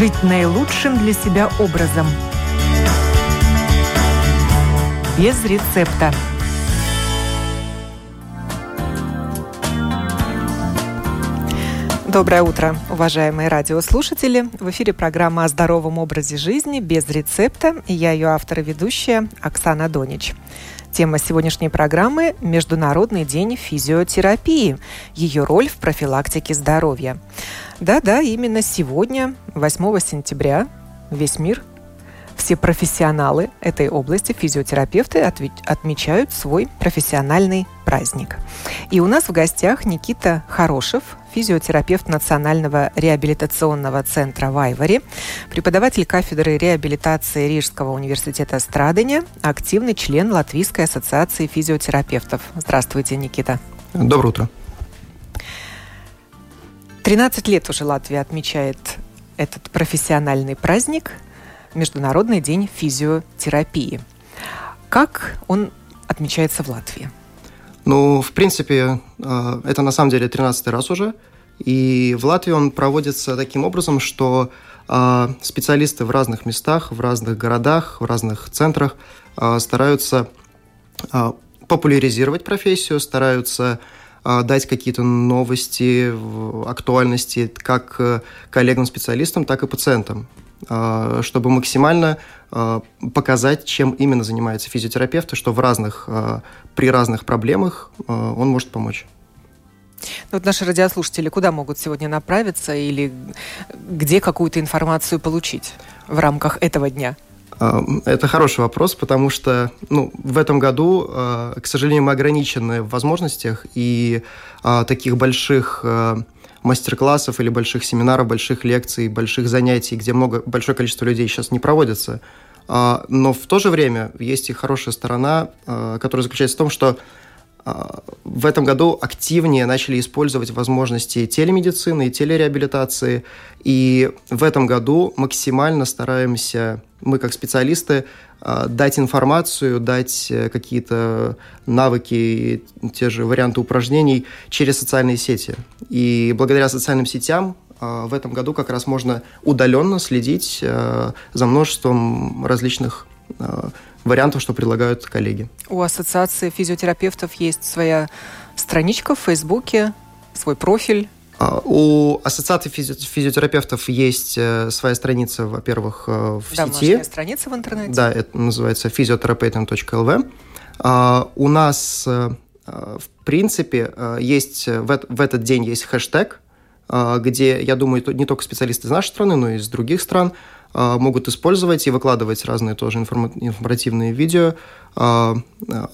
жить наилучшим для себя образом. Без рецепта. Доброе утро, уважаемые радиослушатели. В эфире программа о здоровом образе жизни без рецепта. И я ее автор и ведущая Оксана Донич. Тема сегодняшней программы – Международный день физиотерапии. Ее роль в профилактике здоровья. Да-да, именно сегодня, 8 сентября, весь мир все профессионалы этой области, физиотерапевты, отмечают свой профессиональный праздник. И у нас в гостях Никита Хорошев, физиотерапевт Национального реабилитационного центра Вайвари, преподаватель кафедры реабилитации Рижского университета Страдания, активный член Латвийской ассоциации физиотерапевтов. Здравствуйте, Никита. Доброе утро. 13 лет уже Латвия отмечает этот профессиональный праздник – Международный день физиотерапии. Как он отмечается в Латвии? Ну, в принципе, э, это на самом деле 13 раз уже. И в Латвии он проводится таким образом, что э, специалисты в разных местах, в разных городах, в разных центрах э, стараются популяризировать профессию, стараются дать какие-то новости, актуальности как коллегам-специалистам, так и пациентам. А, чтобы максимально а, показать, чем именно занимается физиотерапевт, и что в разных, а, при разных проблемах он может помочь. Ну, вот наши радиослушатели куда могут сегодня направиться или где какую-то информацию получить в рамках этого дня? Это хороший вопрос, потому что ну, в этом году, к сожалению, мы ограничены в возможностях, и таких больших мастер-классов или больших семинаров, больших лекций, больших занятий, где много, большое количество людей сейчас не проводится. Но в то же время есть и хорошая сторона, которая заключается в том, что в этом году активнее начали использовать возможности телемедицины и телереабилитации. И в этом году максимально стараемся, мы как специалисты, а, дать информацию, дать э, какие-то навыки, те же варианты упражнений через социальные сети. И благодаря социальным сетям а, в этом году как раз можно удаленно следить э, за множеством различных вариантов, что предлагают коллеги. У Ассоциации физиотерапевтов есть своя страничка в Фейсбуке, свой профиль. А, у Ассоциации физи- физиотерапевтов есть э, своя страница, во-первых, э, в Домашняя сети. страница в интернете. Да, это называется physiotherapeutum.lv. А, у нас, э, в принципе, есть в, этот день есть хэштег, где, я думаю, не только специалисты из нашей страны, но и из других стран – могут использовать и выкладывать разные тоже информативные видео. А,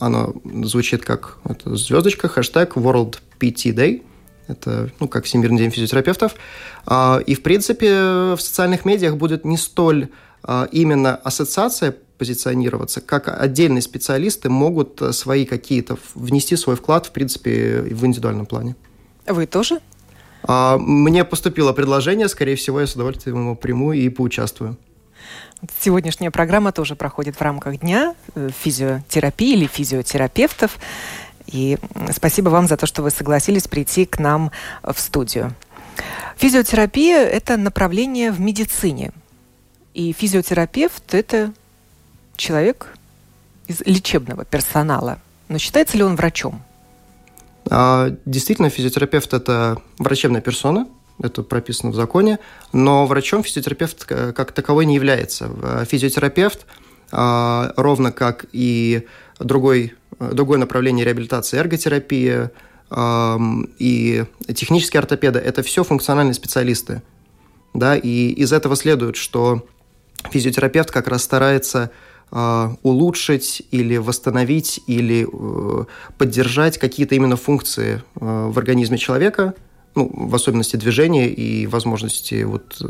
оно звучит как это звездочка, хэштег World PT Day. Это, ну, как Всемирный день физиотерапевтов. А, и, в принципе, в социальных медиах будет не столь именно ассоциация позиционироваться, как отдельные специалисты могут свои какие-то внести свой вклад, в принципе, в индивидуальном плане. Вы тоже а, мне поступило предложение, скорее всего, я с удовольствием его приму и поучаствую. Сегодняшняя программа тоже проходит в рамках дня э, физиотерапии или физиотерапевтов. И спасибо вам за то, что вы согласились прийти к нам в студию. Физиотерапия – это направление в медицине. И физиотерапевт – это человек из лечебного персонала. Но считается ли он врачом? А, действительно, физиотерапевт – это врачебная персона, это прописано в законе, но врачом физиотерапевт как таковой не является. Физиотерапевт, а, ровно как и другой, другое направление реабилитации, эрготерапия и технические ортопеды – это все функциональные специалисты. Да? И из этого следует, что физиотерапевт как раз старается а, улучшить или восстановить или э, поддержать какие-то именно функции э, в организме человека, ну, в особенности движения и возможности вот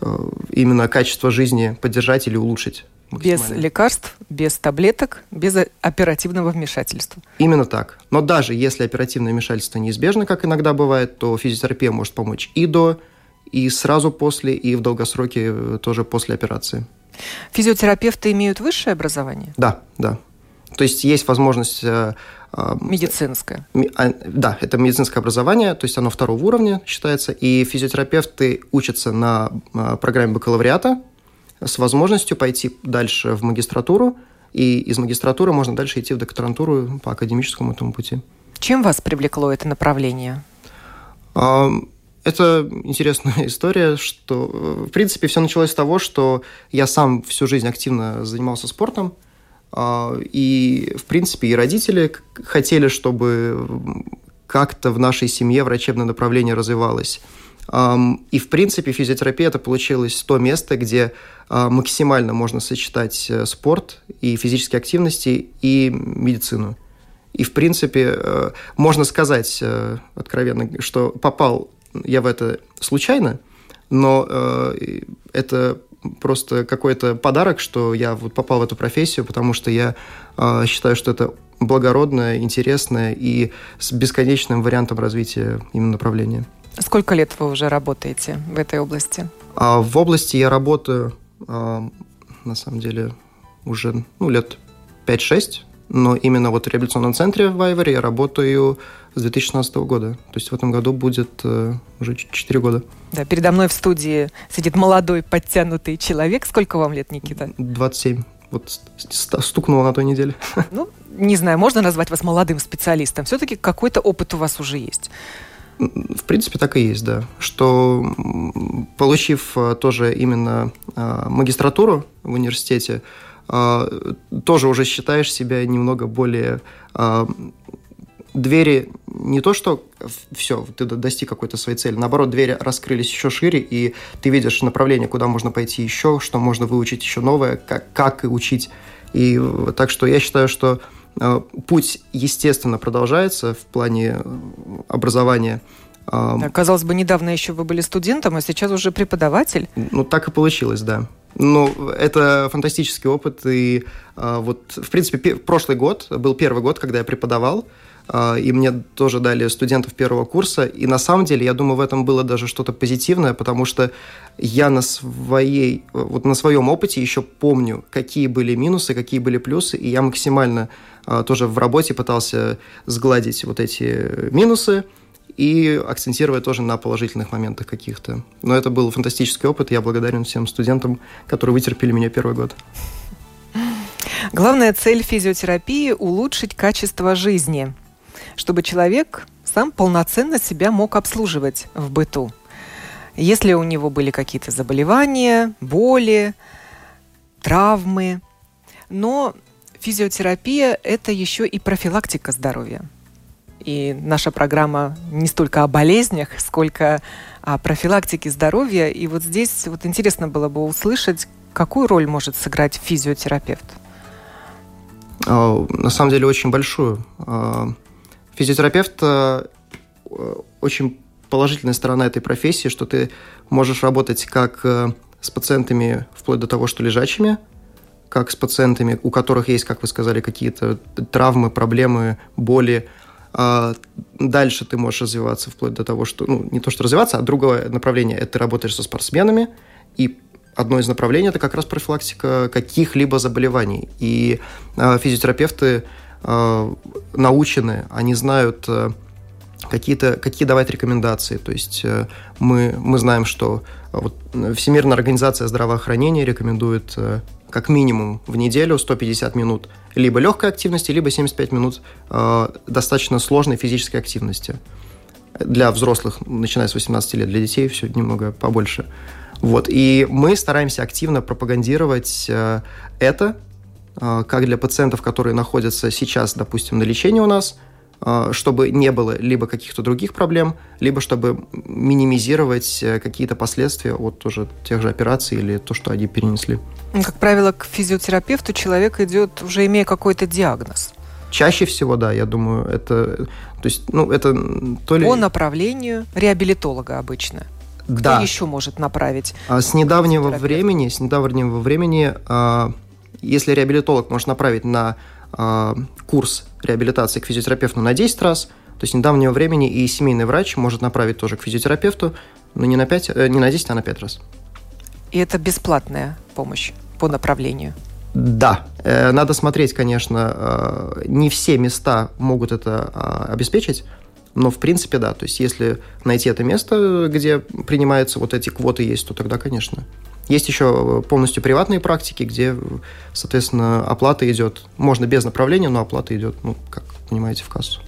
э, именно качество жизни поддержать или улучшить. Без лекарств, без таблеток, без оперативного вмешательства. Именно так. Но даже если оперативное вмешательство неизбежно, как иногда бывает, то физиотерапия может помочь и до, и сразу после, и в долгосроке тоже после операции. Физиотерапевты имеют высшее образование? Да, да. То есть есть возможность Медицинское. А, да, это медицинское образование, то есть оно второго уровня считается, и физиотерапевты учатся на программе бакалавриата с возможностью пойти дальше в магистратуру, и из магистратуры можно дальше идти в докторантуру по академическому этому пути. Чем вас привлекло это направление? Это интересная история, что, в принципе, все началось с того, что я сам всю жизнь активно занимался спортом, а, и, в принципе, и родители хотели, чтобы как-то в нашей семье врачебное направление развивалось. И, в принципе, физиотерапия – это получилось то место, где а, максимально можно сочетать э, спорт и физические активности и медицину. И, в принципе, э, можно сказать э, откровенно, что попал я в это случайно, но это просто какой-то подарок, что я вот попал в эту профессию, потому что я э, считаю, что это благородное, интересное и с бесконечным вариантом развития именно направления. Сколько лет вы уже работаете в этой области? А, в области я работаю, а, на самом деле, уже ну, лет 5-6, но именно вот в реабилитационном центре в Айворе я работаю с 2016 года. То есть в этом году будет э, уже 4 года. Да, передо мной в студии сидит молодой, подтянутый человек. Сколько вам лет, Никита? 27. Вот стукнуло на той неделе. Ну, не знаю, можно назвать вас молодым специалистом. Все-таки какой-то опыт у вас уже есть. В принципе, так и есть, да. Что, получив э, тоже именно э, магистратуру в университете, э, тоже уже считаешь себя немного более двери не то, что все, ты достиг какой-то своей цели, наоборот, двери раскрылись еще шире, и ты видишь направление, куда можно пойти еще, что можно выучить еще новое, как, как и учить. И так что я считаю, что э, путь, естественно, продолжается в плане образования. Казалось бы, недавно еще вы были студентом, а сейчас уже преподаватель. Ну, так и получилось, да. Ну, это фантастический опыт. И а, вот, в принципе, прошлый год был первый год, когда я преподавал. А, и мне тоже дали студентов первого курса. И на самом деле, я думаю, в этом было даже что-то позитивное, потому что я на своей, вот на своем опыте еще помню, какие были минусы, какие были плюсы, и я максимально а, тоже в работе пытался сгладить вот эти минусы и акцентировать тоже на положительных моментах каких-то. Но это был фантастический опыт, я благодарен всем студентам, которые вытерпели меня первый год. Главная цель физиотерапии – улучшить качество жизни – чтобы человек сам полноценно себя мог обслуживать в быту. Если у него были какие-то заболевания, боли, травмы. Но физиотерапия – это еще и профилактика здоровья. И наша программа не столько о болезнях, сколько о профилактике здоровья. И вот здесь вот интересно было бы услышать, какую роль может сыграть физиотерапевт? А, на самом деле очень большую. А, Физиотерапевт э, очень положительная сторона этой профессии, что ты можешь работать как э, с пациентами вплоть до того, что лежачими, как с пациентами, у которых есть, как вы сказали, какие-то травмы, проблемы, боли. А дальше ты можешь развиваться вплоть до того, что, ну, не то что развиваться, а другое направление – это ты работаешь со спортсменами, и одно из направлений – это как раз профилактика каких-либо заболеваний. И э, физиотерапевты э, научены, они знают э, какие-то, какие давать рекомендации. То есть э, мы, мы знаем, что э, вот Всемирная организация здравоохранения рекомендует как минимум в неделю 150 минут либо легкой активности, либо 75 минут э, достаточно сложной физической активности. Для взрослых, начиная с 18 лет, для детей все немного побольше. Вот. И мы стараемся активно пропагандировать э, это, а, как для пациентов, которые находятся сейчас, допустим, на лечении у нас, чтобы не было либо каких-то других проблем, либо чтобы минимизировать э, какие-то последствия от тоже тех же операций или то, что они перенесли. Ну, как правило, к физиотерапевту человек идет уже имея какой-то диагноз. Чаще всего, да, я думаю, это, то есть, ну, это то ли... По направлению реабилитолога обычно. Кто да. еще может направить? А с недавнего времени, с недавнего времени если реабилитолог может направить на курс реабилитации к физиотерапевту на 10 раз, то есть недавнего времени и семейный врач может направить тоже к физиотерапевту, но не на, 5, э, не на 10, а на 5 раз. И это бесплатная помощь по направлению? Да, э, надо смотреть, конечно, э, не все места могут это а, обеспечить, но в принципе да. То есть если найти это место, где принимаются вот эти квоты есть, то тогда, конечно. Есть еще полностью приватные практики, где, соответственно, оплата идет, можно без направления, но оплата идет, ну, как понимаете, в кассу.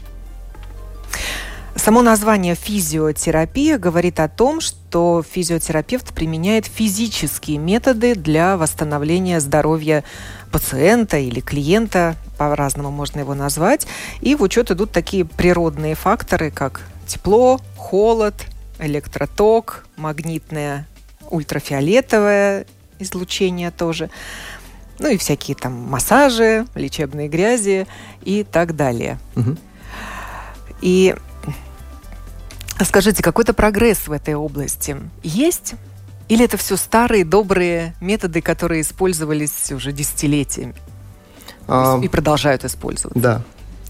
Само название физиотерапия говорит о том, что физиотерапевт применяет физические методы для восстановления здоровья пациента или клиента, по-разному можно его назвать. И в учет идут такие природные факторы, как тепло, холод, электроток, магнитное ультрафиолетовое излучение тоже. Ну и всякие там массажи, лечебные грязи и так далее. Угу. И Скажите, какой-то прогресс в этой области есть? Или это все старые добрые методы, которые использовались уже десятилетиями а, и продолжают использоваться? Да.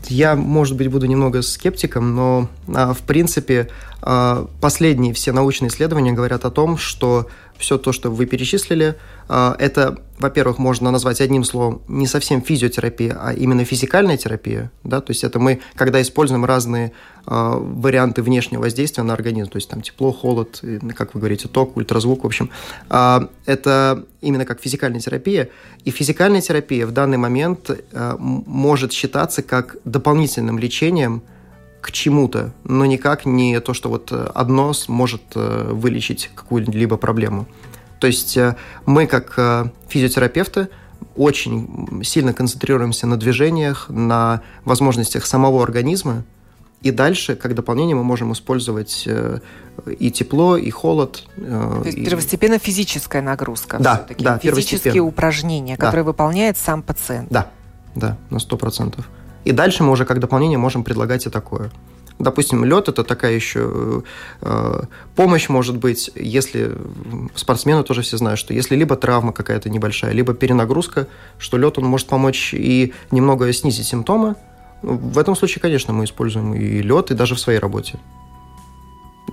Я, может быть, буду немного скептиком, но а, в принципе а, последние все научные исследования говорят о том, что все то, что вы перечислили, а, это, во-первых, можно назвать одним словом не совсем физиотерапия, а именно физикальная терапия. Да? То есть это мы, когда используем разные а, варианты внешнего воздействия на организм, то есть там тепло, холод, как вы говорите, ток, ультразвук, в общем, а, это именно как физикальная терапия. И физикальная терапия в данный момент может считаться как дополнительным лечением к чему-то, но никак не то, что вот одно может вылечить какую-либо проблему. То есть э, мы, как э, физиотерапевты, очень сильно концентрируемся на движениях, на возможностях самого организма, и дальше, как дополнение, мы можем использовать э, и тепло, и холод. То есть и... первостепенно физическая нагрузка. Да, да Физические упражнения, да. которые выполняет сам пациент. Да, да, на сто процентов. И дальше мы уже как дополнение можем предлагать и такое. Допустим, лед это такая еще э, помощь может быть, если спортсмены тоже все знают, что если либо травма какая-то небольшая, либо перенагрузка, что лед он может помочь и немного снизить симптомы. В этом случае, конечно, мы используем и лед, и даже в своей работе.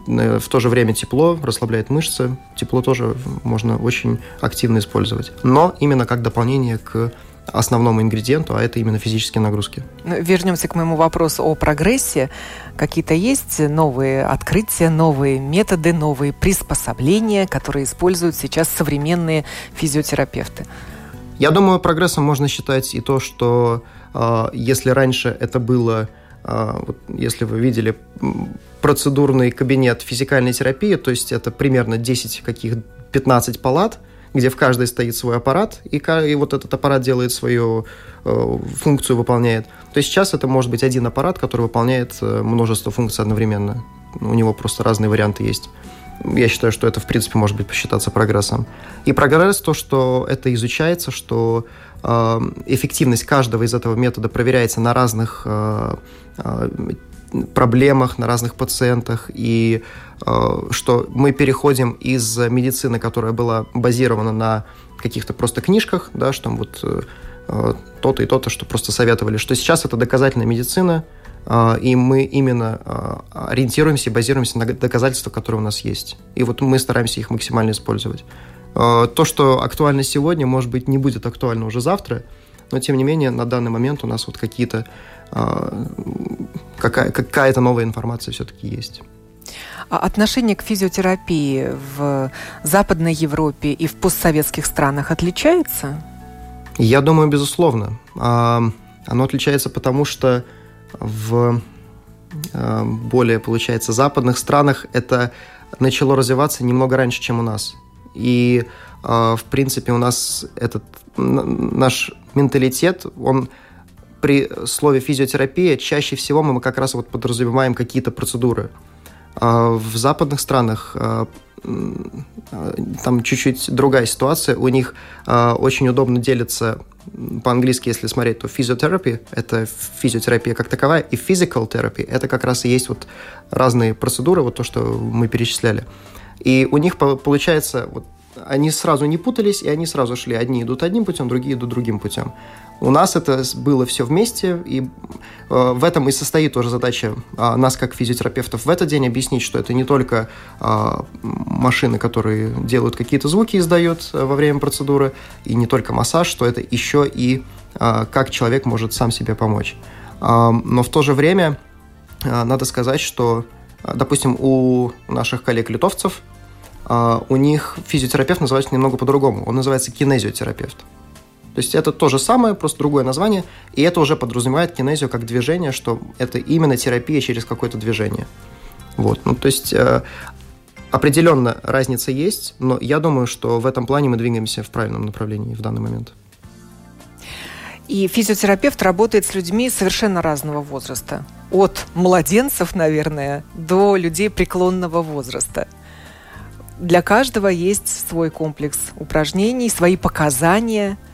Э, в то же время тепло расслабляет мышцы, тепло тоже можно очень активно использовать. Но именно как дополнение к основному ингредиенту, а это именно физические нагрузки. Ну, вернемся к моему вопросу о прогрессе. Какие-то есть новые открытия, новые методы, новые приспособления, которые используют сейчас современные физиотерапевты? Я думаю, прогрессом можно считать и то, что э, если раньше это было, э, вот, если вы видели процедурный кабинет физикальной терапии, то есть это примерно 10 каких 15 палат, где в каждой стоит свой аппарат, и, и вот этот аппарат делает свою э, функцию, выполняет. То есть сейчас это может быть один аппарат, который выполняет э, множество функций одновременно. У него просто разные варианты есть. Я считаю, что это, в принципе, может быть посчитаться прогрессом. И прогресс то, что это изучается, что э, эффективность каждого из этого метода проверяется на разных э, э, проблемах, на разных пациентах, и что мы переходим из медицины, которая была базирована на каких-то просто книжках, да, что вот э, то-то и то-то, что просто советовали, что сейчас это доказательная медицина, э, и мы именно э, ориентируемся и базируемся на доказательствах, которые у нас есть. И вот мы стараемся их максимально использовать. Э, то, что актуально сегодня, может быть, не будет актуально уже завтра, но тем не менее на данный момент у нас вот какие-то э, какая, какая-то новая информация все-таки есть. А отношение к физиотерапии в Западной Европе и в постсоветских странах отличается? Я думаю, безусловно. А, оно отличается потому, что в а, более, получается, западных странах это начало развиваться немного раньше, чем у нас. И, в принципе, у нас этот наш менталитет, он при слове физиотерапия чаще всего мы как раз вот подразумеваем какие-то процедуры. А в западных странах а, там чуть-чуть другая ситуация. У них а, очень удобно делиться по-английски, если смотреть, то физиотерапия – это физиотерапия как таковая, и physical therapy – это как раз и есть вот разные процедуры, вот то, что мы перечисляли. И у них получается, вот, они сразу не путались, и они сразу шли. Одни идут одним путем, другие идут другим путем. У нас это было все вместе, и э, в этом и состоит тоже задача э, нас, как физиотерапевтов, в этот день объяснить, что это не только э, машины, которые делают какие-то звуки, издают э, во время процедуры, и не только массаж, что это еще и э, как человек может сам себе помочь. Но в то же время надо сказать, что, допустим, у наших коллег-литовцев у них физиотерапевт называется немного по-другому. Он называется кинезиотерапевт. То есть это то же самое, просто другое название, и это уже подразумевает кинезию как движение, что это именно терапия через какое-то движение. Вот, ну то есть э, определенно разница есть, но я думаю, что в этом плане мы двигаемся в правильном направлении в данный момент. И физиотерапевт работает с людьми совершенно разного возраста. От младенцев, наверное, до людей преклонного возраста. Для каждого есть свой комплекс упражнений, свои показания –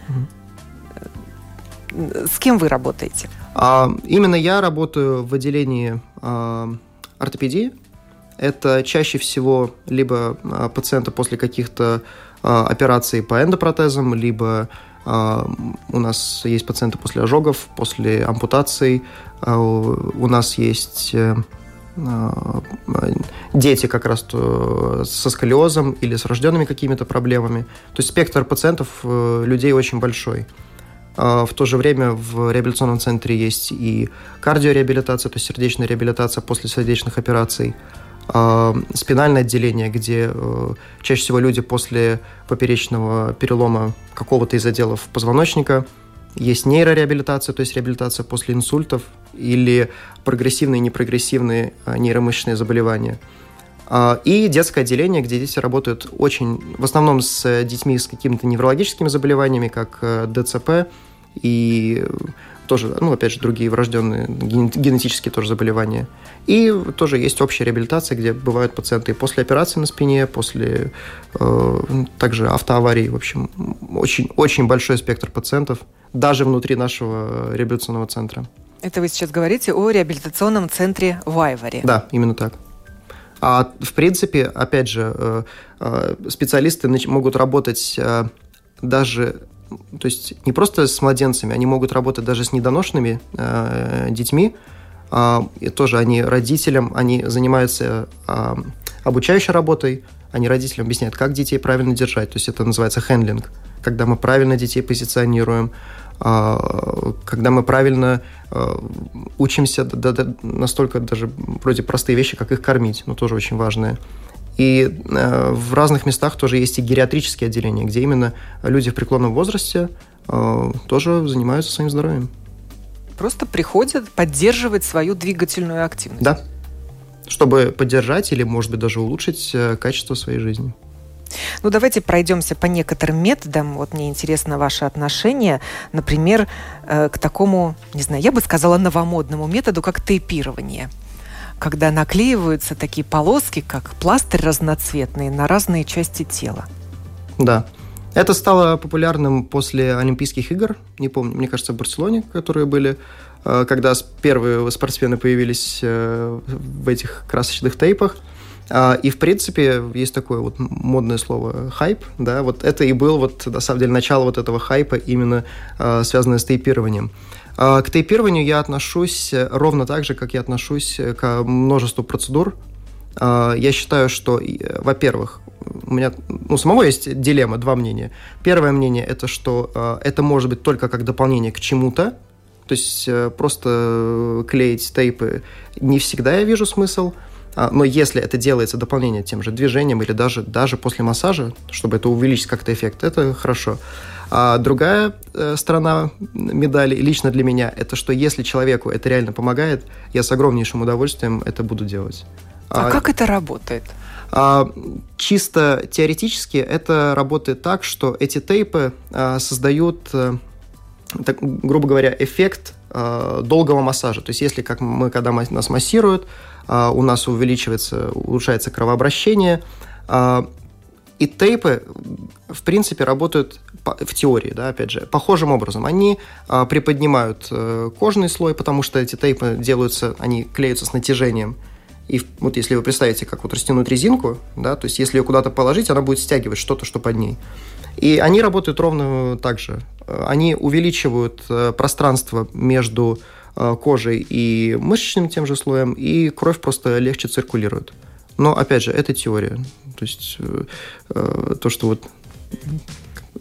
с кем вы работаете? А, именно я работаю в отделении а, ортопедии. Это чаще всего либо а, пациенты после каких-то а, операций по эндопротезам, либо а, у нас есть пациенты после ожогов, после ампутаций. А, у нас есть э, дети как раз со сколиозом или с рожденными какими-то проблемами. То есть спектр пациентов, э, людей очень большой. А, в то же время в реабилитационном центре есть и кардиореабилитация, то есть сердечная реабилитация после сердечных операций, а, спинальное отделение, где э, чаще всего люди после поперечного перелома какого-то из отделов позвоночника – есть нейрореабилитация, то есть реабилитация после инсультов или прогрессивные и непрогрессивные а, нейромышечные заболевания. А, и детское отделение, где дети работают очень, в основном с детьми с какими-то неврологическими заболеваниями, как э, ДЦП и тоже, ну, опять же, другие врожденные генетические тоже заболевания. И тоже есть общая реабилитация, где бывают пациенты после операции на спине, после э, также автоаварии. В общем, очень, очень большой спектр пациентов – даже внутри нашего реабилитационного центра. Это вы сейчас говорите о реабилитационном центре в Айваре? Да, именно так. А в принципе, опять же, э, э, специалисты могут работать э, даже, то есть не просто с младенцами, они могут работать даже с недоношенными детьми. А, и тоже они родителям, они занимаются обучающей работой, они родителям объясняют, как детей правильно держать. То есть это называется хендлинг, когда мы правильно детей позиционируем, а, когда мы правильно а, учимся настолько даже вроде простые вещи, как их кормить, но тоже очень важные. И а, в разных местах тоже есть и гериатрические отделения, где именно люди в преклонном возрасте тоже занимаются своим здоровьем. Просто приходят поддерживать свою двигательную активность. Да. Чтобы поддержать или, может быть, даже улучшить э, качество своей жизни. Ну, давайте пройдемся по некоторым методам. Вот мне интересно ваше отношение, например, э, к такому, не знаю, я бы сказала, новомодному методу, как тейпирование когда наклеиваются такие полоски, как пластырь разноцветный, на разные части тела. Да. Это стало популярным после Олимпийских игр, не помню, мне кажется, в Барселоне, которые были, э, когда первые спортсмены появились э, в этих красочных тейпах – а, и, в принципе, есть такое вот модное слово «хайп», да, вот это и был вот, на самом деле, начало вот этого хайпа, именно а, связанное с тейпированием. А, к тейпированию я отношусь ровно так же, как я отношусь к множеству процедур. Я считаю, что, во-первых, у меня ну, самого есть дилемма, два мнения. Первое мнение – это что это может быть только как дополнение к чему-то, то есть э, просто клеить тейпы не всегда я вижу смысл – а, но если это делается дополнение тем же движением или даже, даже после массажа, чтобы это увеличить как-то эффект, это хорошо. А другая э, сторона медали, лично для меня, это что если человеку это реально помогает, я с огромнейшим удовольствием это буду делать. А, а как это работает? А, чисто теоретически это работает так, что эти тейпы а, создают, а, так, грубо говоря, эффект а, долгого массажа. То есть если как мы, когда нас массируют, а, у нас увеличивается, улучшается кровообращение. А, и тейпы, в принципе, работают в теории, да, опять же, похожим образом. Они а, приподнимают э, кожный слой, потому что эти тейпы делаются, они клеются с натяжением. И вот если вы представите, как вот растянуть резинку, да, то есть если ее куда-то положить, она будет стягивать что-то, что под ней. И они работают ровно так же. Они увеличивают э, пространство между э, кожей и мышечным тем же слоем, и кровь просто легче циркулирует. Но, опять же, это теория. То есть э, то, что вот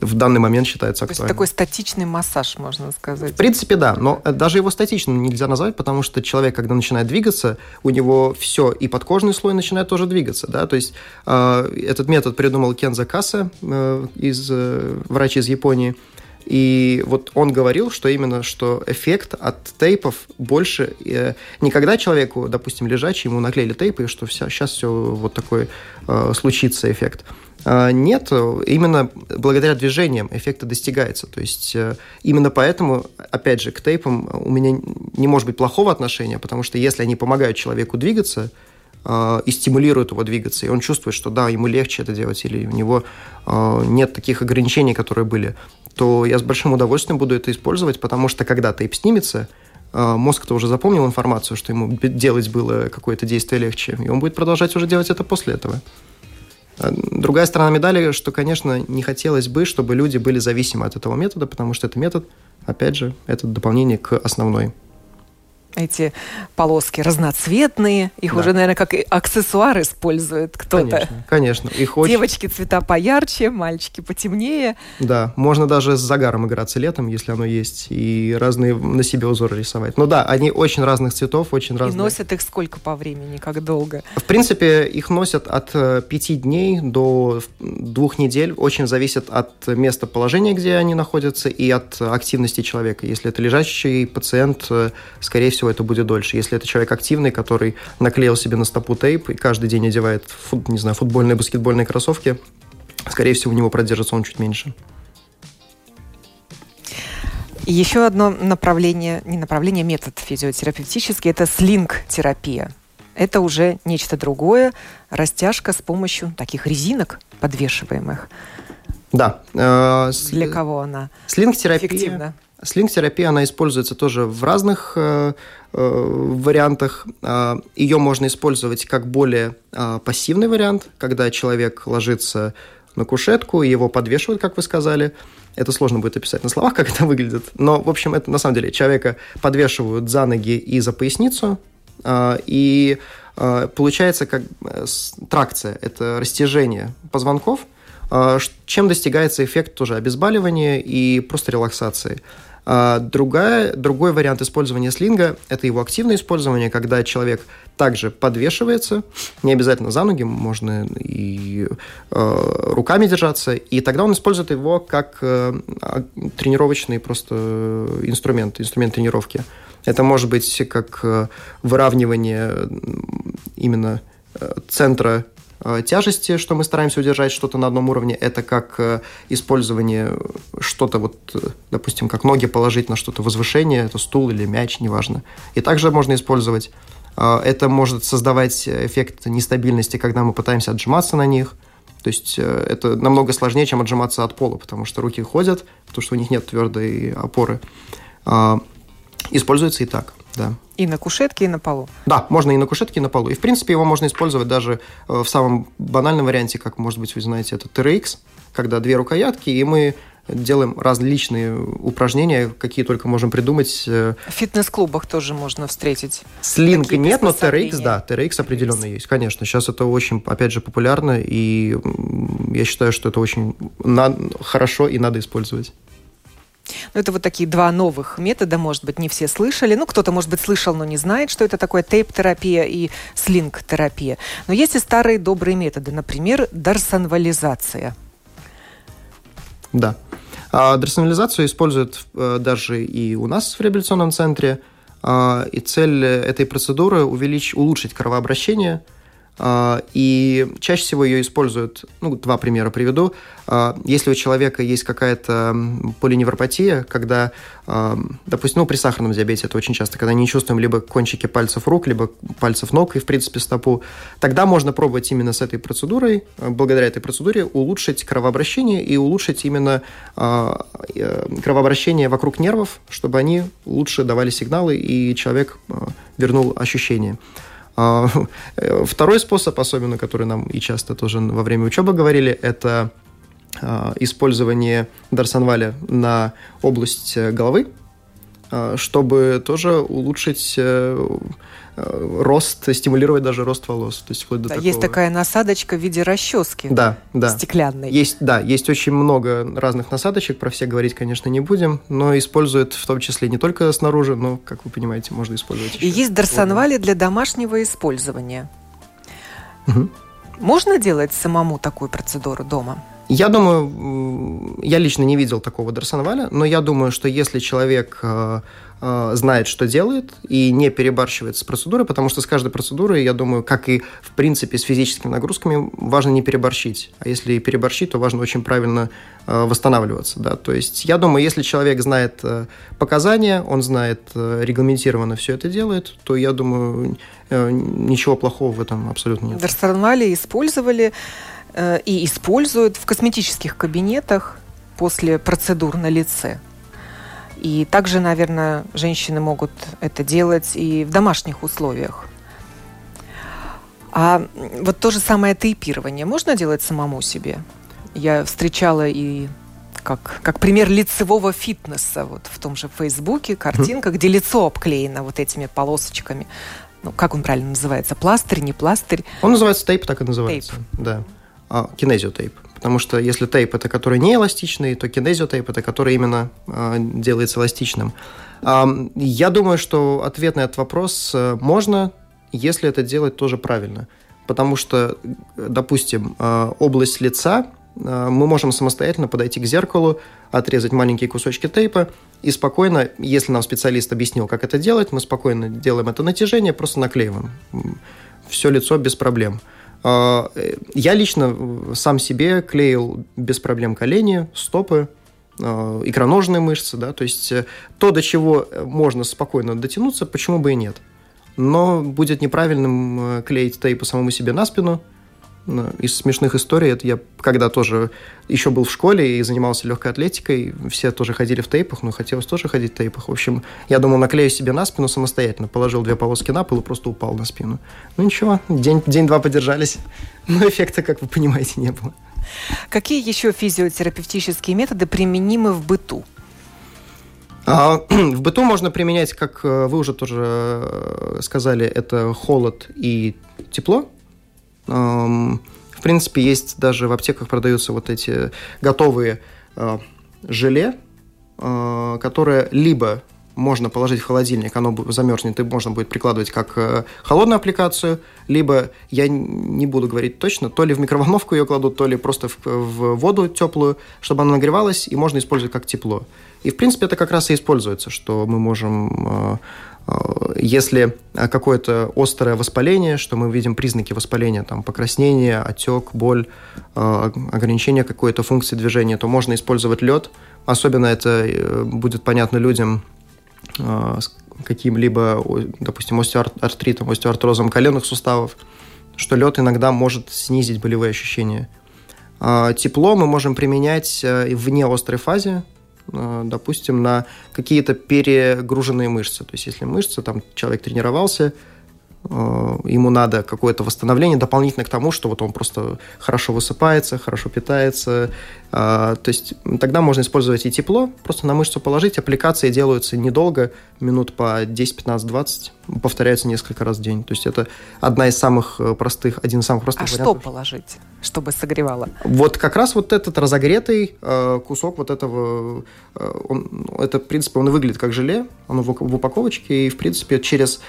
в данный момент считается актуальным. То есть такой статичный массаж, можно сказать. В принципе, да, но даже его статичным нельзя назвать, потому что человек, когда начинает двигаться, у него все, и подкожный слой начинает тоже двигаться, да, то есть э, этот метод придумал Кенза Каса, э, из, э, врач из Японии, и вот он говорил, что именно что эффект от тейпов больше... Э, не когда человеку, допустим, лежачий, ему наклеили тейпы, и что вся, сейчас все вот такой э, случится эффект. А, нет, именно благодаря движениям эффекта достигается. То есть э, именно поэтому, опять же, к тейпам у меня не может быть плохого отношения, потому что если они помогают человеку двигаться, а, и стимулируют его двигаться, и он чувствует, что да, ему легче это делать, или у него а, нет таких ограничений, которые были, то я с большим удовольствием буду это использовать, потому что когда тейп снимется, мозг-то уже запомнил информацию, что ему делать было какое-то действие легче, и он будет продолжать уже делать это после этого. А, другая сторона медали, что, конечно, не хотелось бы, чтобы люди были зависимы от этого метода, потому что это метод, опять же, это дополнение к основной эти полоски разноцветные, их да. уже, наверное, как аксессуар использует кто-то. Конечно, конечно. Их очень... Девочки цвета поярче, мальчики потемнее. Да, можно даже с загаром играться летом, если оно есть, и разные на себе узоры рисовать. Но да, они очень разных цветов, очень разные. И носят их сколько по времени, как долго? В принципе, их носят от э, пяти дней до двух недель, очень зависит от места положения, где они находятся, и от активности человека. Если это лежащий пациент, э, скорее всего, всего, это будет дольше. Если это человек активный, который наклеил себе на стопу тейп и каждый день одевает, фут, не знаю, футбольные, баскетбольные кроссовки, скорее всего, у него продержится он чуть меньше. Еще одно направление, не направление, метод физиотерапевтический, это слинг-терапия. Это уже нечто другое, растяжка с помощью таких резинок подвешиваемых. Да. Э, Для кого она слинг-терапия, эффективна? Слинг-терапия, она используется тоже в разных э, э, вариантах. Э, ее можно использовать как более э, пассивный вариант, когда человек ложится на кушетку, и его подвешивают, как вы сказали. Это сложно будет описать на словах, как это выглядит. Но, в общем, это на самом деле человека подвешивают за ноги и за поясницу, э, и получается как э, тракция, это растяжение позвонков, чем достигается эффект тоже обезболивания и просто релаксации. А другая, другой вариант использования слинга – это его активное использование, когда человек также подвешивается, не обязательно за ноги, можно и э, руками держаться, и тогда он использует его как э, тренировочный просто инструмент, инструмент тренировки. Это может быть как э, выравнивание именно э, центра тяжести, что мы стараемся удержать что-то на одном уровне, это как э, использование что-то вот, э, допустим, как ноги положить на что-то возвышение, это стул или мяч, неважно. И также можно использовать. Это может создавать эффект нестабильности, когда мы пытаемся отжиматься на них. То есть это намного сложнее, чем отжиматься от пола, потому что руки ходят, потому что у них нет твердой опоры. Используется и так, да. И на кушетке, и на полу. Да, можно и на кушетке, и на полу. И, в принципе, его можно использовать даже э, в самом банальном варианте, как, может быть, вы знаете, это TRX, когда две рукоятки, и мы делаем различные упражнения, какие только можем придумать. В фитнес-клубах тоже можно встретить. Слинг нет, но TRX, да, TRX определенно есть, конечно. Сейчас это очень, опять же, популярно, и я считаю, что это очень хорошо и надо использовать. Ну, это вот такие два новых метода, может быть, не все слышали. Ну, кто-то, может быть, слышал, но не знает, что это такое тейп-терапия и слинг-терапия. Но есть и старые добрые методы, например, дарсонвализация. Да. А дарсонализацию используют э, даже и у нас в реабилитационном центре. А, и цель этой процедуры увеличить, улучшить кровообращение – и чаще всего ее используют, ну, два примера приведу. А, если у человека есть какая-то полиневропатия, когда, а, допустим, ну, при сахарном диабете это очень часто, когда не чувствуем либо кончики пальцев рук, либо пальцев ног и, в принципе, стопу, тогда можно пробовать именно с этой процедурой, благодаря этой процедуре, улучшить кровообращение и улучшить именно э, кровообращение вокруг нервов, чтобы они лучше давали сигналы, и человек вернул ощущение. А, второй способ, особенно который нам и часто тоже во время учебы говорили, это а, использование Дарсанваля на область головы, а, чтобы тоже улучшить э, э, рост, стимулировать даже рост волос. То есть, вплоть до да, такого... Есть такая насадочка в виде расчески. Да, да. Стеклянной. Есть, да, есть очень много разных насадочек, про все говорить, конечно, не будем, но используют в том числе не только снаружи, но, как вы понимаете, можно использовать И есть дарсонвали для домашнего использования. Угу. Можно делать самому такую процедуру дома? Я думаю, я лично не видел такого Дарсонваля, но я думаю, что если человек э, э, знает, что делает, и не перебарщивает с процедурой, потому что с каждой процедурой, я думаю, как и в принципе с физическими нагрузками, важно не переборщить. А если переборщить, то важно очень правильно э, восстанавливаться. Да? То есть я думаю, если человек знает показания, он знает регламентированно все это делает, то я думаю, ничего плохого в этом абсолютно нет. Дарсонвали использовали и используют в косметических кабинетах после процедур на лице. И также, наверное, женщины могут это делать и в домашних условиях. А вот то же самое тейпирование можно делать самому себе? Я встречала и как, как пример лицевого фитнеса вот в том же Фейсбуке, картинка, где лицо обклеено вот этими полосочками. Ну, как он правильно называется? Пластырь, не пластырь? Он называется тейп, так и называется. Тейп. Да кинезиотейп. Потому что если тейп это который не эластичный, то кинезиотейп это который именно а, делается эластичным. А, я думаю, что ответ на этот вопрос э, можно, если это делать тоже правильно. Потому что, допустим, а, область лица а, мы можем самостоятельно подойти к зеркалу, отрезать маленькие кусочки тейпа и спокойно, если нам специалист объяснил, как это делать, мы спокойно делаем это натяжение, просто наклеиваем все лицо без проблем. А, я лично сам себе клеил без проблем колени, стопы, а, икроножные мышцы, да, то есть э, то, до чего можно спокойно дотянуться, почему бы и нет. Но будет неправильным э, клеить тейпы самому себе на спину, из смешных историй, это я когда тоже еще был в школе и занимался легкой атлетикой, все тоже ходили в тейпах, но хотелось тоже ходить в тейпах. В общем, я думал, наклею себе на спину самостоятельно, положил две полоски на пол и просто упал на спину. Ну ничего, день, день-два подержались, но эффекта, как вы понимаете, не было. Какие еще физиотерапевтические методы применимы в быту? А, в быту можно применять, как э, вы уже тоже э, сказали, это холод и тепло. В принципе, есть даже в аптеках продаются вот эти готовые а, желе, а, которые либо можно положить в холодильник, оно замерзнет, и можно будет прикладывать как э, холодную аппликацию, либо, я не буду говорить точно, то ли в микроволновку ее кладут, то ли просто в, в воду теплую, чтобы она нагревалась, и можно использовать как тепло. И, в принципе, это как раз и используется, что мы можем Э, если какое-то острое воспаление, что мы видим признаки воспаления, там, покраснение, отек, боль, э, ограничение какой-то функции движения, то можно использовать лед. Особенно это э, будет понятно людям с каким-либо, допустим, остеоартритом, остеоартрозом коленных суставов, что лед иногда может снизить болевые ощущения. Тепло мы можем применять вне острой фазе, Э, допустим, на какие-то перегруженные мышцы. То есть, если мышцы, там человек тренировался, Э, ему надо какое-то восстановление дополнительно к тому, что вот он просто хорошо высыпается, хорошо питается. Э, то есть тогда можно использовать и тепло, просто на мышцу положить. Аппликации делаются недолго, минут по 10, 15, 20, повторяются несколько раз в день. То есть это одна из самых э, простых, один из самых простых а вариантов. что положить, чтобы согревало? Вот как раз вот этот разогретый кусок вот этого, он, это, в принципе, он выглядит как желе, он в упаковочке, и, в принципе, через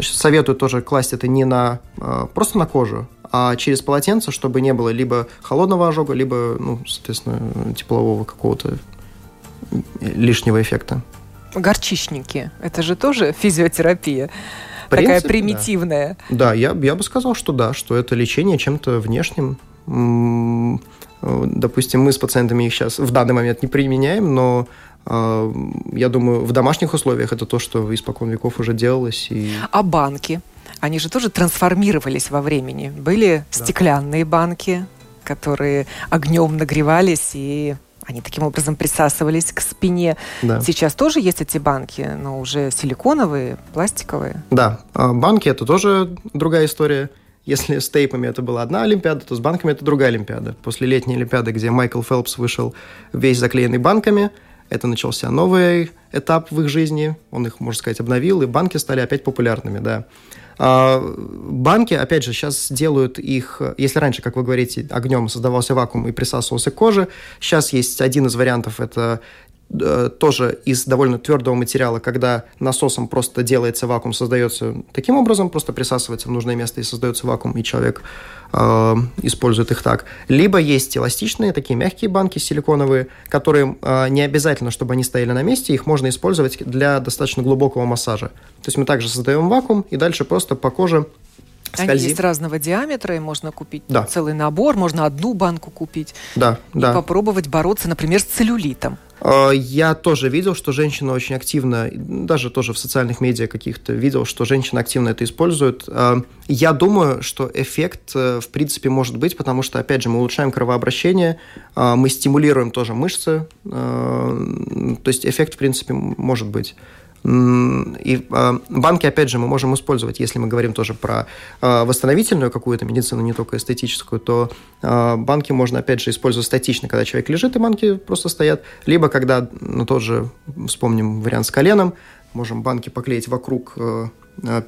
совет советую тоже класть это не на а, просто на кожу, а через полотенце, чтобы не было либо холодного ожога, либо, ну, соответственно, теплового какого-то лишнего эффекта. Горчичники. Это же тоже физиотерапия. Принципе, такая примитивная. Да, да я, я бы сказал, что да, что это лечение чем-то внешним. Допустим, мы с пациентами их сейчас в данный момент не применяем, но я думаю, в домашних условиях это то, что испокон веков уже делалось. И... А банки? Они же тоже трансформировались во времени. Были да. стеклянные банки, которые огнем нагревались и они таким образом присасывались к спине. Да. Сейчас тоже есть эти банки, но уже силиконовые, пластиковые. Да, а банки это тоже другая история. Если с тейпами это была одна Олимпиада, то с банками это другая Олимпиада. После летней Олимпиады, где Майкл Фелпс вышел весь заклеенный банками, это начался новый этап в их жизни. Он их, можно сказать, обновил, и банки стали опять популярными, да. А, банки, опять же, сейчас делают их, если раньше, как вы говорите, огнем создавался вакуум и присасывался к коже, сейчас есть один из вариантов, это тоже из довольно твердого материала, когда насосом просто делается вакуум, создается таким образом, просто присасывается в нужное место и создается вакуум, и человек э, использует их так. Либо есть эластичные, такие мягкие банки силиконовые, которые э, не обязательно, чтобы они стояли на месте, их можно использовать для достаточно глубокого массажа. То есть мы также создаем вакуум, и дальше просто по коже Скользи. Они есть разного диаметра, и можно купить да. целый набор, можно одну банку купить. Да, и да. попробовать бороться, например, с целлюлитом. А, я тоже видел, что женщины очень активно, даже тоже в социальных медиа каких-то видел, что женщины активно это используют. А, я думаю, что эффект э, в принципе может быть, потому что, опять же, мы улучшаем кровообращение, мы стимулируем тоже мышцы, то есть эффект, в принципе, может быть. И э, банки, опять же, мы можем использовать, если мы говорим тоже про э, восстановительную какую-то медицину, не только эстетическую, то э, банки можно, опять же, использовать статично, когда человек лежит, и банки просто стоят. Либо когда, ну, тот же, вспомним вариант с коленом, можем банки поклеить вокруг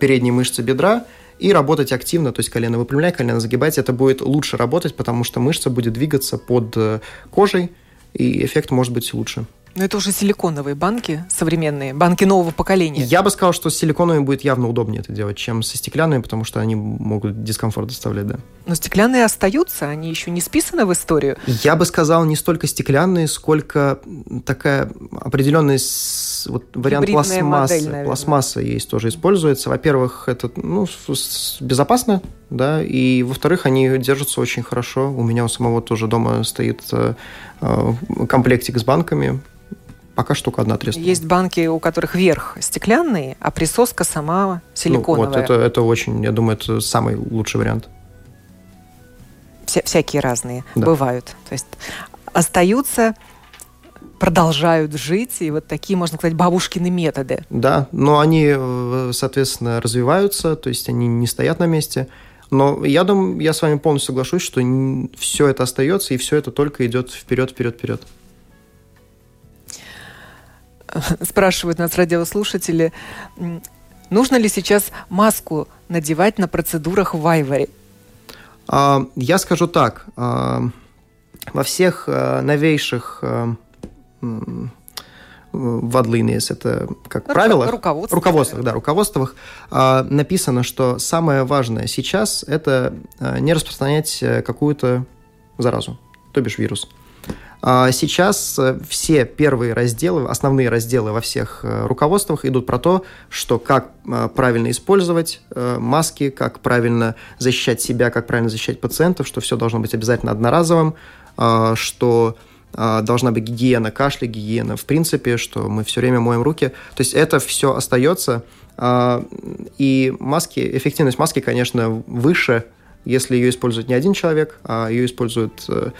передней мышцы бедра, и работать активно, то есть колено выпрямлять, колено загибать, это будет лучше работать, потому что мышца будет двигаться под кожей, и эффект может быть лучше. Но это уже силиконовые банки современные, банки нового поколения. Я бы сказал, что с силиконовыми будет явно удобнее это делать, чем со стеклянными, потому что они могут дискомфорт доставлять, да. Но стеклянные остаются, они еще не списаны в историю? Я бы сказал, не столько стеклянные, сколько такая определенная вот, вариант Гибридная пластмассы. Модель, пластмасса есть тоже используется. Во-первых, это ну, безопасно, да, и во-вторых, они держатся очень хорошо. У меня у самого тоже дома стоит э, э комплектик с банками, пока штука одна треснула. Есть банки, у которых верх стеклянный, а присоска сама силиконовая. Ну, вот это, это очень, я думаю, это самый лучший вариант. Вся, всякие разные да. бывают. То есть остаются продолжают жить, и вот такие, можно сказать, бабушкины методы. Да, но они, э, соответственно, развиваются, то есть они не стоят на месте. Но я думаю, я с вами полностью соглашусь, что все это остается, и все это только идет вперед, вперед, вперед. спрашивают нас радиослушатели, нужно ли сейчас маску надевать на процедурах в Вайваре? А, я скажу так. А, во всех а, новейших вадлинес, это как Ру- правило, руководствах, руководствах, да, руководствах написано, что самое важное сейчас это не распространять э, какую-то заразу, то бишь вирус. А сейчас э, все первые разделы, основные разделы во всех э, руководствах идут про то, что как э, правильно использовать маски, как правильно защищать себя, как правильно защищать пациентов, что все должно быть обязательно одноразовым, что должна быть гигиена кашля, гигиена в принципе, что мы все время моем руки. То есть это все остается. И маски, эффективность маски, конечно, выше если ее использует не один человек, а ее используют э,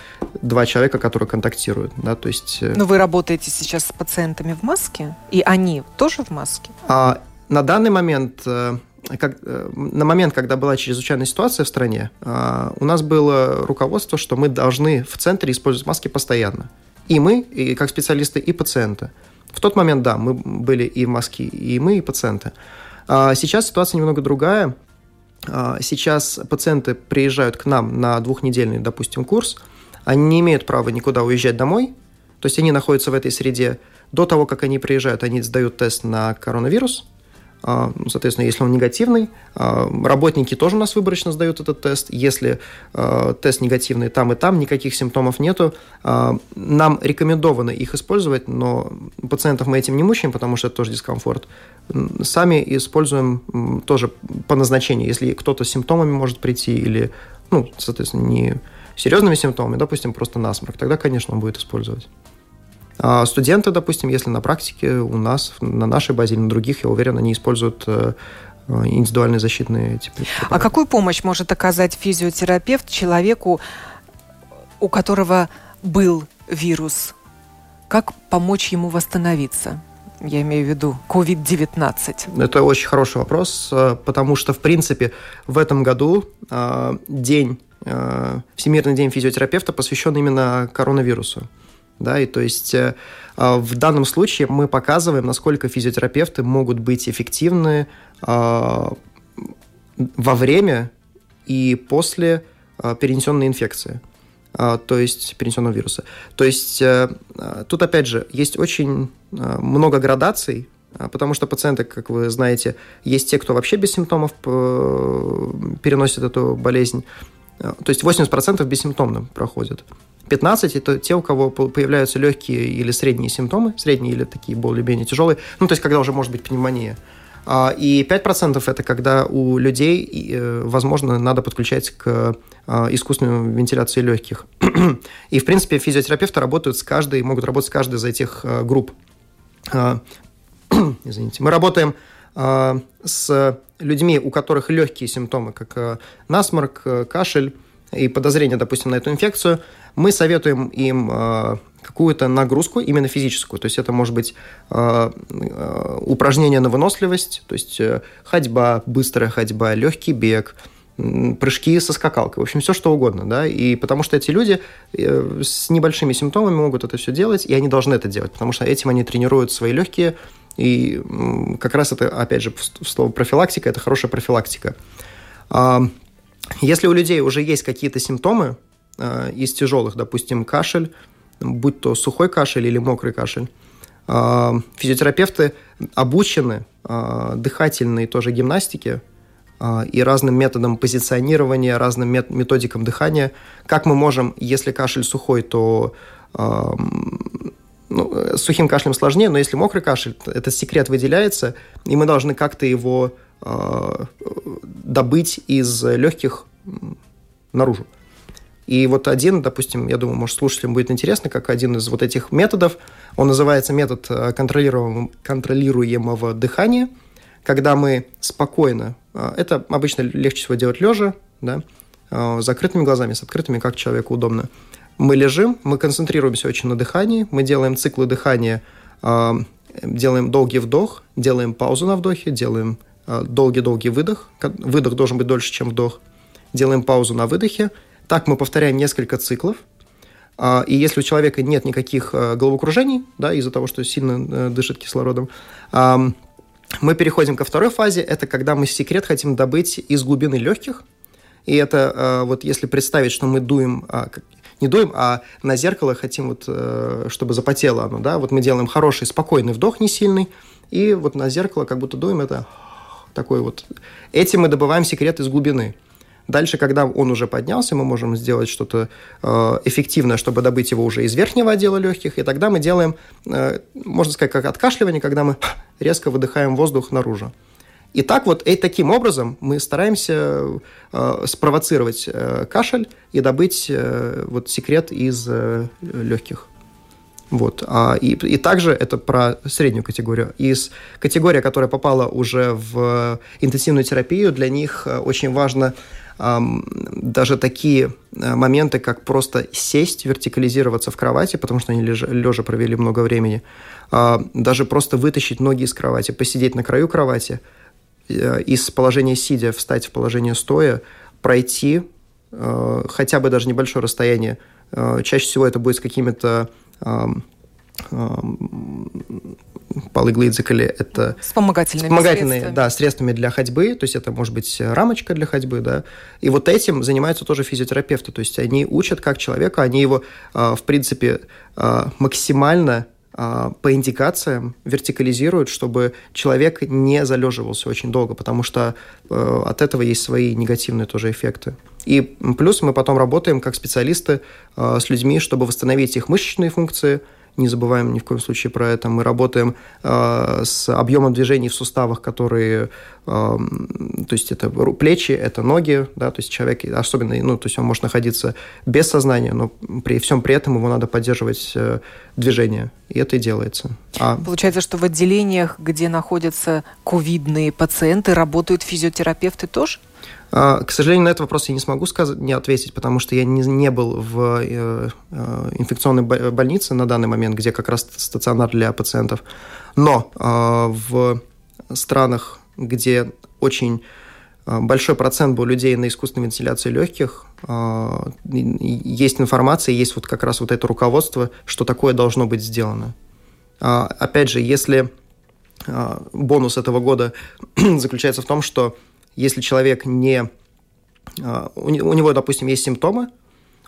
два человека, которые контактируют. Да, то есть... Э, Но вы работаете сейчас с пациентами в маске, и они тоже в маске? А, на данный момент э, как, на момент, когда была чрезвычайная ситуация в стране, у нас было руководство, что мы должны в центре использовать маски постоянно. И мы, и как специалисты, и пациенты. В тот момент, да, мы были и в маске, и мы, и пациенты. А сейчас ситуация немного другая. А, сейчас пациенты приезжают к нам на двухнедельный, допустим, курс, они не имеют права никуда уезжать домой, то есть они находятся в этой среде. До того, как они приезжают, они сдают тест на коронавирус – соответственно, если он негативный, а, работники тоже у нас выборочно сдают этот тест. Если а, тест негативный там и там, никаких симптомов нету, нам рекомендовано их использовать, но пациентов мы этим не мучаем, потому что это тоже дискомфорт. Сами используем тоже по назначению. Если кто-то с симптомами может прийти или, ну, соответственно, не серьезными симптомами, допустим, просто насморк, тогда, конечно, он будет использовать. А студенты, допустим, если на практике у нас, на нашей базе или на других, я уверен, они используют э, индивидуальные защитные типы. А какую помощь может оказать физиотерапевт человеку, у которого был вирус как помочь ему восстановиться? Я имею в виду COVID-19. Это очень хороший вопрос, э, потому что, в принципе, в этом году э, день, э, Всемирный день физиотерапевта посвящен именно коронавирусу. Да, и то есть в данном случае мы показываем, насколько физиотерапевты могут быть эффективны во время и после перенесенной инфекции. А, то есть перенесенного вируса. То есть э, а, тут, опять же, есть очень а, много градаций, потому что пациенты, как вы знаете, есть те, кто вообще без симптомов э, переносит эту болезнь. То есть 80% бессимптомно проходят. 15 – это те, у кого появляются легкие или средние симптомы, средние или такие более-менее тяжелые, ну, то есть когда уже может быть пневмония. А, и 5% это когда у людей, э, возможно, надо подключать к а, искусственной вентиляции легких. И, в принципе, физиотерапевты работают с каждой, могут работать с каждой из этих э, групп. А, извините. Мы работаем с людьми, у которых легкие симптомы, как э, насморк, кашель и подозрение, допустим, на эту инфекцию. Мы советуем им какую-то нагрузку, именно физическую. То есть это может быть э, э, упражнение на выносливость, то есть э, ходьба, быстрая ходьба, легкий бег, прыжки со скакалкой, в общем, все что угодно, да, и потому что эти люди э, с небольшими симптомами могут это все делать, и они должны это делать, потому что этим они тренируют свои легкие, и как раз это, опять же, слово профилактика, это хорошая профилактика. А, если у людей уже есть какие-то симптомы э, из тяжелых, допустим, кашель, будь то сухой кашель или мокрый кашель. А, физиотерапевты обучены а, дыхательной тоже гимнастике и разным методам позиционирования, разным методикам дыхания. Как мы можем, если кашель сухой, то ну, сухим кашлем сложнее, но если мокрый кашель, этот секрет выделяется, и мы должны как-то его добыть из легких наружу. И вот один, допустим, я думаю, может, слушателям будет интересно, как один из вот этих методов, он называется метод э, контролируемого, контролируемого дыхания, когда мы спокойно, э, это обычно легче всего делать лежа, да, э, с закрытыми глазами, с открытыми, как человеку удобно. Мы лежим, мы концентрируемся очень на дыхании, мы делаем циклы дыхания, делаем долгий вдох, делаем паузу на вдохе, делаем долгий-долгий выдох. Выдох должен быть дольше, чем вдох. Делаем паузу на выдохе, так мы повторяем несколько циклов. А, и если у человека нет никаких э, головокружений, да, из-за того, что сильно э, дышит кислородом, мы переходим ко второй фазе. Это когда мы секрет хотим добыть из глубины легких. И это э, вот если представить, что мы дуем, а, не дуем, а на зеркало хотим вот, чтобы запотело оно, да, вот мы делаем хороший, спокойный вдох, не сильный, и вот на зеркало как будто дуем, это такой вот. Этим мы добываем секрет из глубины. Дальше, когда он уже поднялся, мы можем сделать что-то э, эффективное, чтобы добыть его уже из верхнего отдела легких, и тогда мы делаем, э, можно сказать, как откашливание, когда мы резко выдыхаем воздух наружу. И так вот, и таким образом мы стараемся э, спровоцировать э, кашель и добыть э, вот секрет из э, легких. Вот. А, и, и также это про среднюю категорию. Из категория, которая попала уже в интенсивную терапию, для них э, очень важно даже такие э, моменты, как просто сесть, вертикализироваться в кровати, потому что они лежа, лежа провели много времени, а, даже просто вытащить ноги из кровати, посидеть на краю кровати, э, из положения сидя встать в положение стоя, пройти э, хотя бы даже небольшое расстояние. Чаще всего это будет с какими-то полыглыдзикали – это вспомогательными, вспомогательные средствами. Да, средствами для ходьбы, то есть это может быть рамочка для ходьбы, да, и вот этим занимаются тоже физиотерапевты, то есть они учат как человека, они его, а, в принципе, а, максимально а, по индикациям вертикализируют, чтобы человек не залеживался очень долго, потому что от этого есть свои негативные тоже эффекты. И плюс мы потом работаем как специалисты с людьми, чтобы восстановить их мышечные функции – не забываем ни в коем случае про это. Мы работаем э, с объемом движений в суставах, которые, э, то есть это плечи, это ноги, да, то есть человек, особенно, ну, то есть он может находиться без сознания, но при всем при этом его надо поддерживать э, движение, и это и делается. А... Получается, что в отделениях, где находятся ковидные пациенты, работают физиотерапевты тоже? А, к сожалению, на этот вопрос я не смогу сказать, не ответить, потому что я не, не был в э, э, инфекционной больнице на данный момент, где как раз стационар для пациентов. Но э, в странах, где очень большой процент был людей на искусственной вентиляции легких, есть информация, есть вот как раз вот это руководство, что такое должно быть сделано. Опять же, если бонус этого года заключается в том, что если человек не... А, у него, допустим, есть симптомы,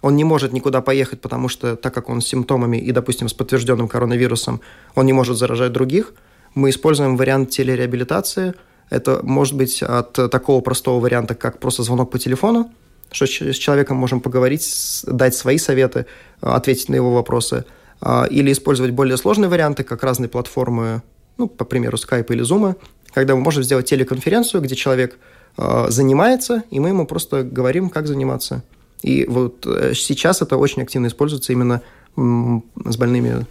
он не может никуда поехать, потому что, так как он с симптомами и, допустим, с подтвержденным коронавирусом, он не может заражать других, мы используем вариант телереабилитации. Это может быть от такого простого варианта, как просто звонок по телефону, что с человеком можем поговорить, дать свои советы, ответить на его вопросы, а, или использовать более сложные варианты, как разные платформы, ну, по примеру, Skype или Zoom, когда мы можем сделать телеконференцию, где человек занимается, и мы ему просто говорим, как заниматься. И вот э, сейчас это очень активно используется именно с больными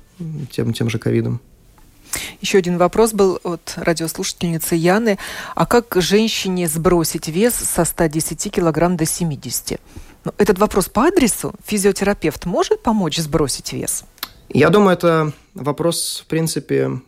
тем, тем же ковидом. Еще один вопрос был от радиослушательницы Яны. А как женщине сбросить вес со 110 килограмм до 70? Ну, этот вопрос по адресу. Физиотерапевт может помочь сбросить вес? Я думаю, это вопрос, в принципе,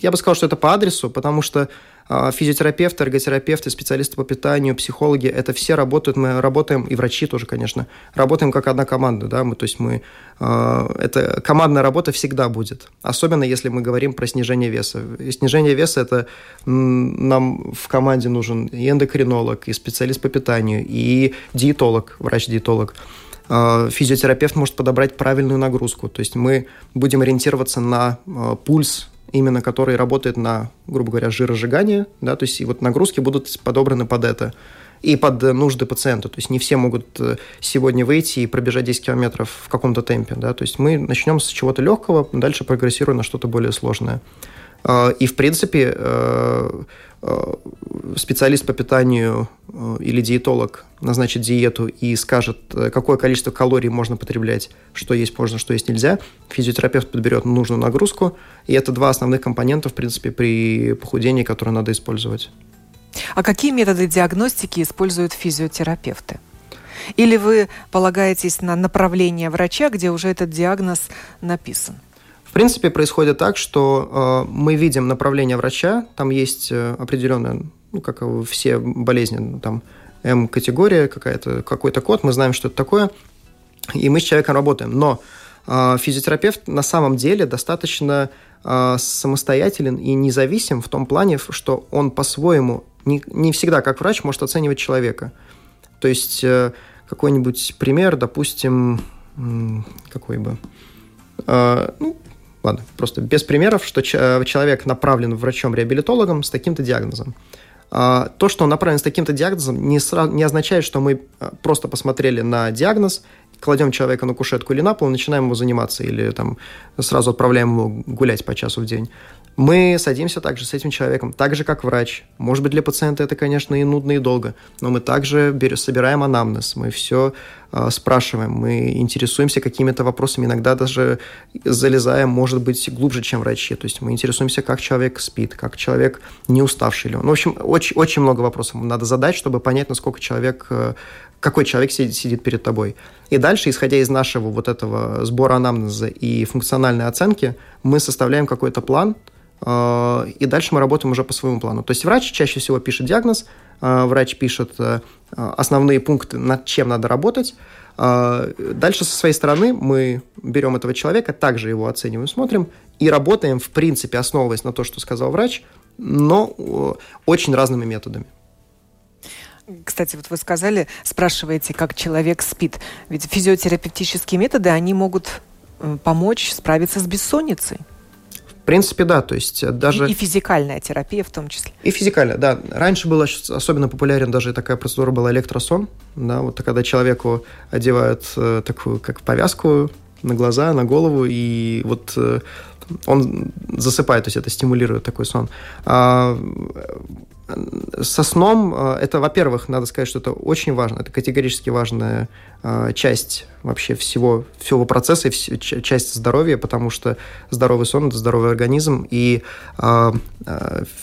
я бы сказал, что это по адресу, потому что физиотерапевты, эрготерапевты, специалисты по питанию, психологи, это все работают, мы работаем, и врачи тоже, конечно, работаем как одна команда, да, мы, то есть мы, а, это командная работа всегда будет, особенно если мы говорим про снижение веса. И снижение веса – это нам в команде нужен и эндокринолог, и специалист по питанию, и диетолог, врач-диетолог а, физиотерапевт может подобрать правильную нагрузку. То есть мы будем ориентироваться на пульс именно который работает на, грубо говоря, жиросжигание, да, то есть и вот нагрузки будут подобраны под это и под нужды пациента. То есть не все могут э, сегодня выйти и пробежать 10 километров в каком-то темпе. Да? То есть мы начнем с чего-то легкого, дальше прогрессируем на что-то более сложное. А, и, в принципе, э, э, специалист по питанию или диетолог назначит диету и скажет, какое количество калорий можно потреблять, что есть можно, что есть нельзя. Физиотерапевт подберет нужную нагрузку, и это два основных компонента, в принципе, при похудении, которые надо использовать. А какие методы диагностики используют физиотерапевты? Или вы полагаетесь на направление врача, где уже этот диагноз написан? Принципе, происходит так, что э, мы видим направление врача, там есть э, определенная, ну, как все болезни, ну, там М-категория, какая-то, какой-то код, мы знаем, что это такое, и мы с человеком работаем. Но э, физиотерапевт на самом деле достаточно э, самостоятелен и независим в том плане, что он по-своему, не, не всегда как врач, может оценивать человека. То есть э, какой-нибудь пример, допустим, какой бы... Э, ну, ладно, просто без примеров, что человек направлен врачом-реабилитологом с таким-то диагнозом. А, то, что он направлен с таким-то диагнозом, не, сразу, не означает, что мы а, просто посмотрели на диагноз, кладем человека на кушетку или на пол, начинаем ему заниматься, или там сразу отправляем его гулять по часу в день. Мы садимся также с этим человеком, так же, как врач. Может быть, для пациента это, конечно, и нудно, и долго, но мы также берем, собираем анамнез, мы все э, спрашиваем, мы интересуемся какими-то вопросами, иногда даже залезаем, может быть, глубже, чем врачи. То есть мы интересуемся, как человек спит, как человек не уставший ли он. Ну, в общем, очень, очень много вопросов надо задать, чтобы понять, насколько человек э, какой человек сидит, сидит перед тобой. И дальше, исходя из нашего вот этого сбора анамнеза и функциональной оценки, мы составляем какой-то план, и дальше мы работаем уже по своему плану. То есть врач чаще всего пишет диагноз, э, врач пишет э, основные пункты, над чем надо работать. Дальше со своей стороны мы берем этого человека, также его оцениваем, смотрим и работаем, в принципе, основываясь на то, что сказал врач, но очень разными методами. Кстати, вот вы сказали, спрашиваете, как человек спит. Ведь физиотерапевтические методы, они могут э, помочь справиться с бессонницей. В принципе, да, то есть даже... И, и физикальная терапия в том числе. И физикальная, да. Раньше была особенно популярен даже такая процедура была электросон, да, вот когда человеку одевают э, такую, как повязку на глаза, на голову, и вот э, он засыпает, то есть это стимулирует такой сон. А со сном э, это, во-первых, надо сказать, что это очень важно, это категорически важная э, часть вообще всего, всего процесса и часть здоровья, потому что здоровый сон – это здоровый организм, и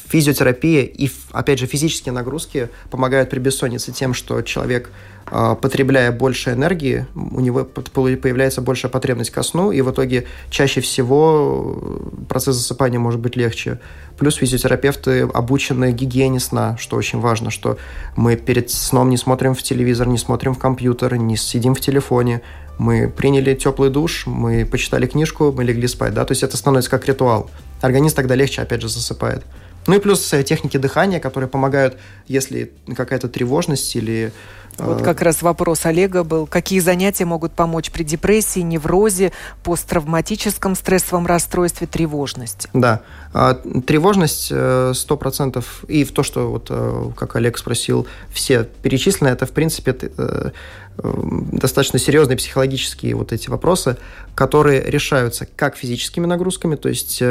физиотерапия и, опять же, физические нагрузки помогают при бессоннице тем, что человек потребляя больше энергии, у него появляется большая потребность ко сну, и в итоге чаще всего процесс засыпания может быть легче. Плюс физиотерапевты обучены гигиене сна, что очень важно, что мы перед сном не смотрим в телевизор, не смотрим в компьютер, не сидим в телефоне. Мы приняли теплый душ, мы почитали книжку, мы легли спать, да, то есть это становится как ритуал. Организм тогда легче, опять же, засыпает. Ну и плюс э, техники дыхания, которые помогают, если какая-то тревожность или вот как раз вопрос Олега был. Какие занятия могут помочь при депрессии, неврозе, посттравматическом стрессовом расстройстве, тревожности? Да. А, тревожность 100% э, и в то, что, вот, э, как Олег спросил, все перечислены, это, в принципе, э, достаточно серьезные психологические вот эти вопросы, которые решаются как физическими нагрузками, то есть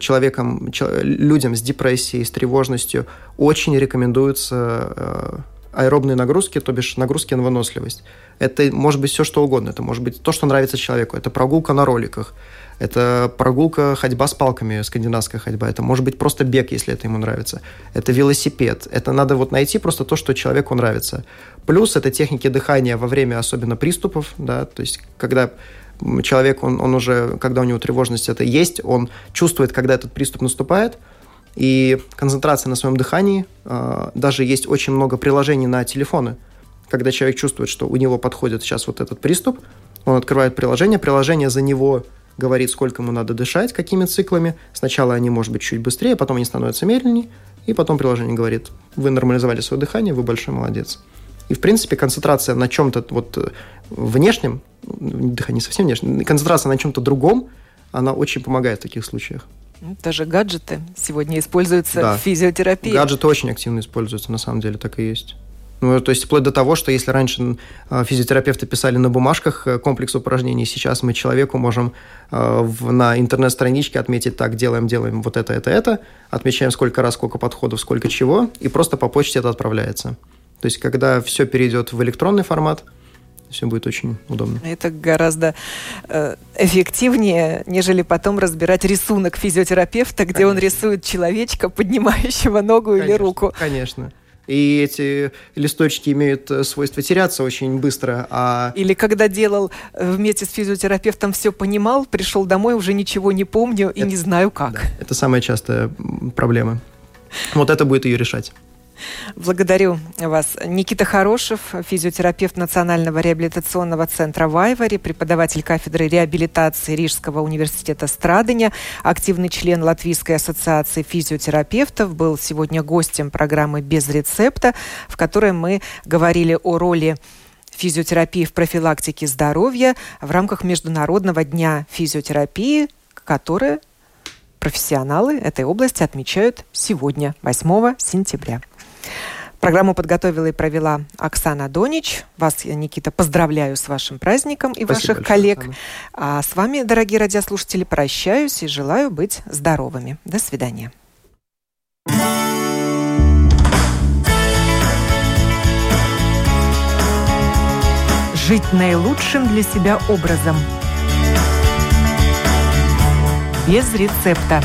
человеком, людям с депрессией, с тревожностью очень рекомендуется аэробные нагрузки, то бишь нагрузки на выносливость. Это может быть все, что угодно. Это может быть то, что нравится человеку. Это прогулка на роликах. Это прогулка, ходьба с палками, скандинавская ходьба. Это может быть просто бег, если это ему нравится. Это велосипед. Это надо вот найти просто то, что человеку нравится. Плюс это техники дыхания во время особенно приступов, да, то есть когда человек, он, он уже, когда у него тревожность это есть, он чувствует, когда этот приступ наступает – и концентрация на своем дыхании. А, даже есть очень много приложений на телефоны, когда человек чувствует, что у него подходит сейчас вот этот приступ, он открывает приложение, приложение за него говорит, сколько ему надо дышать, какими циклами. Сначала они, может быть, чуть быстрее, потом они становятся медленнее, и потом приложение говорит, вы нормализовали свое дыхание, вы большой молодец. И, в принципе, концентрация на чем-то вот э, внешнем, дыхание совсем внешнем, концентрация на чем-то другом, она очень помогает в таких случаях. Даже гаджеты сегодня используются да. в физиотерапии. Гаджеты очень активно используются, на самом деле, так и есть. Ну, то есть вплоть до того, что если раньше а, физиотерапевты писали на бумажках э, комплекс упражнений, сейчас мы человеку можем а, в, на интернет-страничке отметить так, делаем, делаем вот это, это, это, отмечаем сколько раз, сколько подходов, сколько чего, и просто по почте это отправляется. То есть когда все перейдет в электронный формат, все будет очень удобно. Это гораздо э, эффективнее, нежели потом разбирать рисунок физиотерапевта, где конечно. он рисует человечка, поднимающего ногу конечно, или руку. Конечно. И эти листочки имеют э, свойство теряться очень быстро. А... Или когда делал э, вместе с физиотерапевтом, все понимал, пришел домой, уже ничего не помню и это, не знаю как. Да, это самая частая проблема. Вот это будет ее решать. Благодарю вас. Никита Хорошев, физиотерапевт Национального реабилитационного центра «Вайвари», преподаватель кафедры реабилитации Рижского университета Страдания, активный член Латвийской ассоциации физиотерапевтов, был сегодня гостем программы «Без рецепта», в которой мы говорили о роли физиотерапии в профилактике здоровья в рамках Международного дня физиотерапии, которое профессионалы этой области отмечают сегодня, 8 сентября. Программу подготовила и провела Оксана Донич. Вас, Никита, поздравляю с вашим праздником и Спасибо ваших большое, коллег. Оксана. А с вами, дорогие радиослушатели, прощаюсь и желаю быть здоровыми. До свидания. Жить наилучшим для себя образом. Без рецепта.